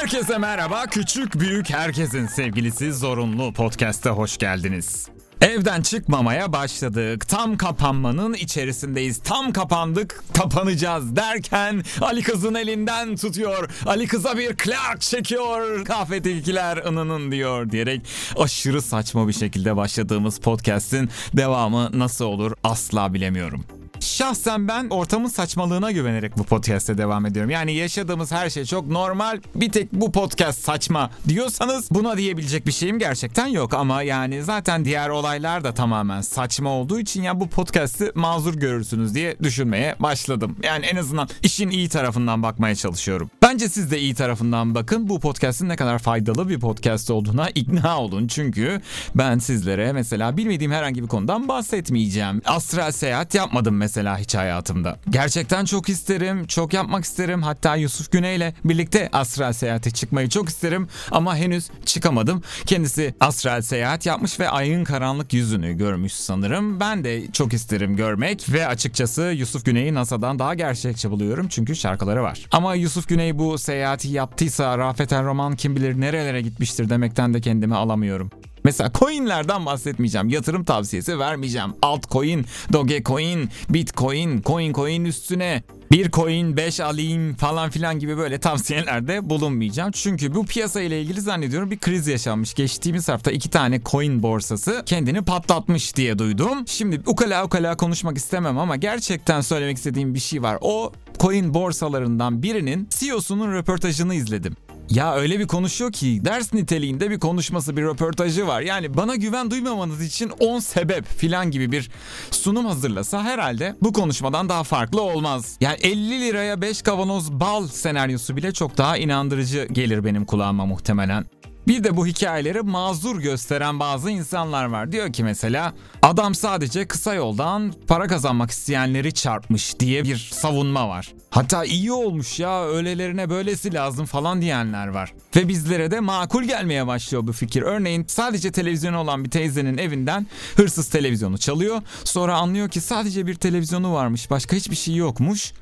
Herkese merhaba. Küçük büyük herkesin sevgilisi Zorunlu Podcast'a hoş geldiniz. Evden çıkmamaya başladık. Tam kapanmanın içerisindeyiz. Tam kapandık, kapanacağız derken Ali kızın elinden tutuyor. Ali kıza bir klak çekiyor. Kahvedekiler ınının diyor diyerek aşırı saçma bir şekilde başladığımız podcast'in devamı nasıl olur asla bilemiyorum. Şahsen ben ortamın saçmalığına güvenerek bu podcast'e devam ediyorum. Yani yaşadığımız her şey çok normal. Bir tek bu podcast saçma diyorsanız buna diyebilecek bir şeyim gerçekten yok. Ama yani zaten diğer olaylar da tamamen saçma olduğu için ya bu podcast'i mazur görürsünüz diye düşünmeye başladım. Yani en azından işin iyi tarafından bakmaya çalışıyorum. Bence siz de iyi tarafından bakın. Bu podcast'in ne kadar faydalı bir podcast olduğuna ikna olun. Çünkü ben sizlere mesela bilmediğim herhangi bir konudan bahsetmeyeceğim. Astral seyahat yapmadım mesela mesela hiç hayatımda. Gerçekten çok isterim, çok yapmak isterim. Hatta Yusuf Güney ile birlikte astral seyahate çıkmayı çok isterim ama henüz çıkamadım. Kendisi astral seyahat yapmış ve ayın karanlık yüzünü görmüş sanırım. Ben de çok isterim görmek ve açıkçası Yusuf Güney'i NASA'dan daha gerçekçi buluyorum çünkü şarkıları var. Ama Yusuf Güney bu seyahati yaptıysa Rafet Roman kim bilir nerelere gitmiştir demekten de kendimi alamıyorum. Mesela coinlerden bahsetmeyeceğim. Yatırım tavsiyesi vermeyeceğim. Altcoin, Dogecoin, Bitcoin, coin coin üstüne bir coin 5 alayım falan filan gibi böyle tavsiyelerde bulunmayacağım. Çünkü bu piyasa ile ilgili zannediyorum bir kriz yaşanmış. Geçtiğimiz hafta iki tane coin borsası kendini patlatmış diye duydum. Şimdi ukala ukala konuşmak istemem ama gerçekten söylemek istediğim bir şey var. O coin borsalarından birinin CEO'sunun röportajını izledim. Ya öyle bir konuşuyor ki ders niteliğinde bir konuşması bir röportajı var. Yani bana güven duymamanız için 10 sebep filan gibi bir sunum hazırlasa herhalde bu konuşmadan daha farklı olmaz. Yani 50 liraya 5 kavanoz bal senaryosu bile çok daha inandırıcı gelir benim kulağıma muhtemelen. Bir de bu hikayeleri mazur gösteren bazı insanlar var. Diyor ki mesela adam sadece kısa yoldan para kazanmak isteyenleri çarpmış diye bir savunma var. Hatta iyi olmuş ya öylelerine böylesi lazım falan diyenler var. Ve bizlere de makul gelmeye başlıyor bu fikir. Örneğin sadece televizyonu olan bir teyzenin evinden hırsız televizyonu çalıyor. Sonra anlıyor ki sadece bir televizyonu varmış başka hiçbir şey yokmuş.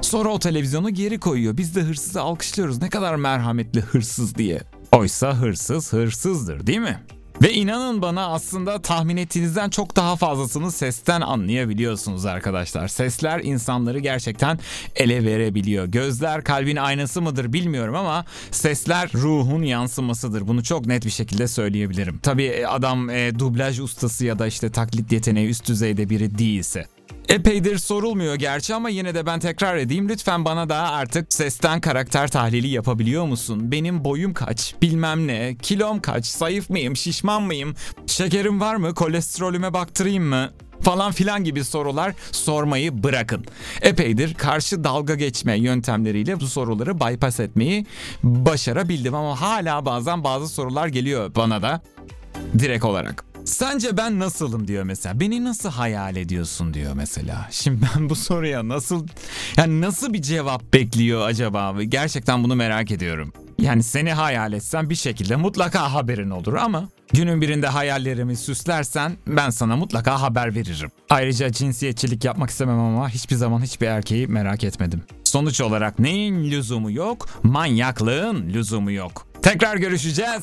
Sonra o televizyonu geri koyuyor. Biz de hırsızı alkışlıyoruz. Ne kadar merhametli hırsız diye. Oysa hırsız hırsızdır değil mi? Ve inanın bana aslında tahmin ettiğinizden çok daha fazlasını sesten anlayabiliyorsunuz arkadaşlar. Sesler insanları gerçekten ele verebiliyor. Gözler kalbin aynası mıdır bilmiyorum ama sesler ruhun yansımasıdır. Bunu çok net bir şekilde söyleyebilirim. Tabii adam e, dublaj ustası ya da işte taklit yeteneği üst düzeyde biri değilse. Epeydir sorulmuyor gerçi ama yine de ben tekrar edeyim. Lütfen bana da artık sesten karakter tahlili yapabiliyor musun? Benim boyum kaç? Bilmem ne? Kilom kaç? Zayıf mıyım? Şişman mıyım? Şekerim var mı? Kolesterolüme baktırayım mı? falan filan gibi sorular sormayı bırakın. Epeydir karşı dalga geçme yöntemleriyle bu soruları bypass etmeyi başarabildim ama hala bazen bazı sorular geliyor bana da direkt olarak. Sence ben nasılım diyor mesela. Beni nasıl hayal ediyorsun diyor mesela. Şimdi ben bu soruya nasıl yani nasıl bir cevap bekliyor acaba? Gerçekten bunu merak ediyorum. Yani seni hayal etsem bir şekilde mutlaka haberin olur ama günün birinde hayallerimi süslersen ben sana mutlaka haber veririm. Ayrıca cinsiyetçilik yapmak istemem ama hiçbir zaman hiçbir erkeği merak etmedim. Sonuç olarak neyin lüzumu yok? Manyaklığın lüzumu yok. Tekrar görüşeceğiz.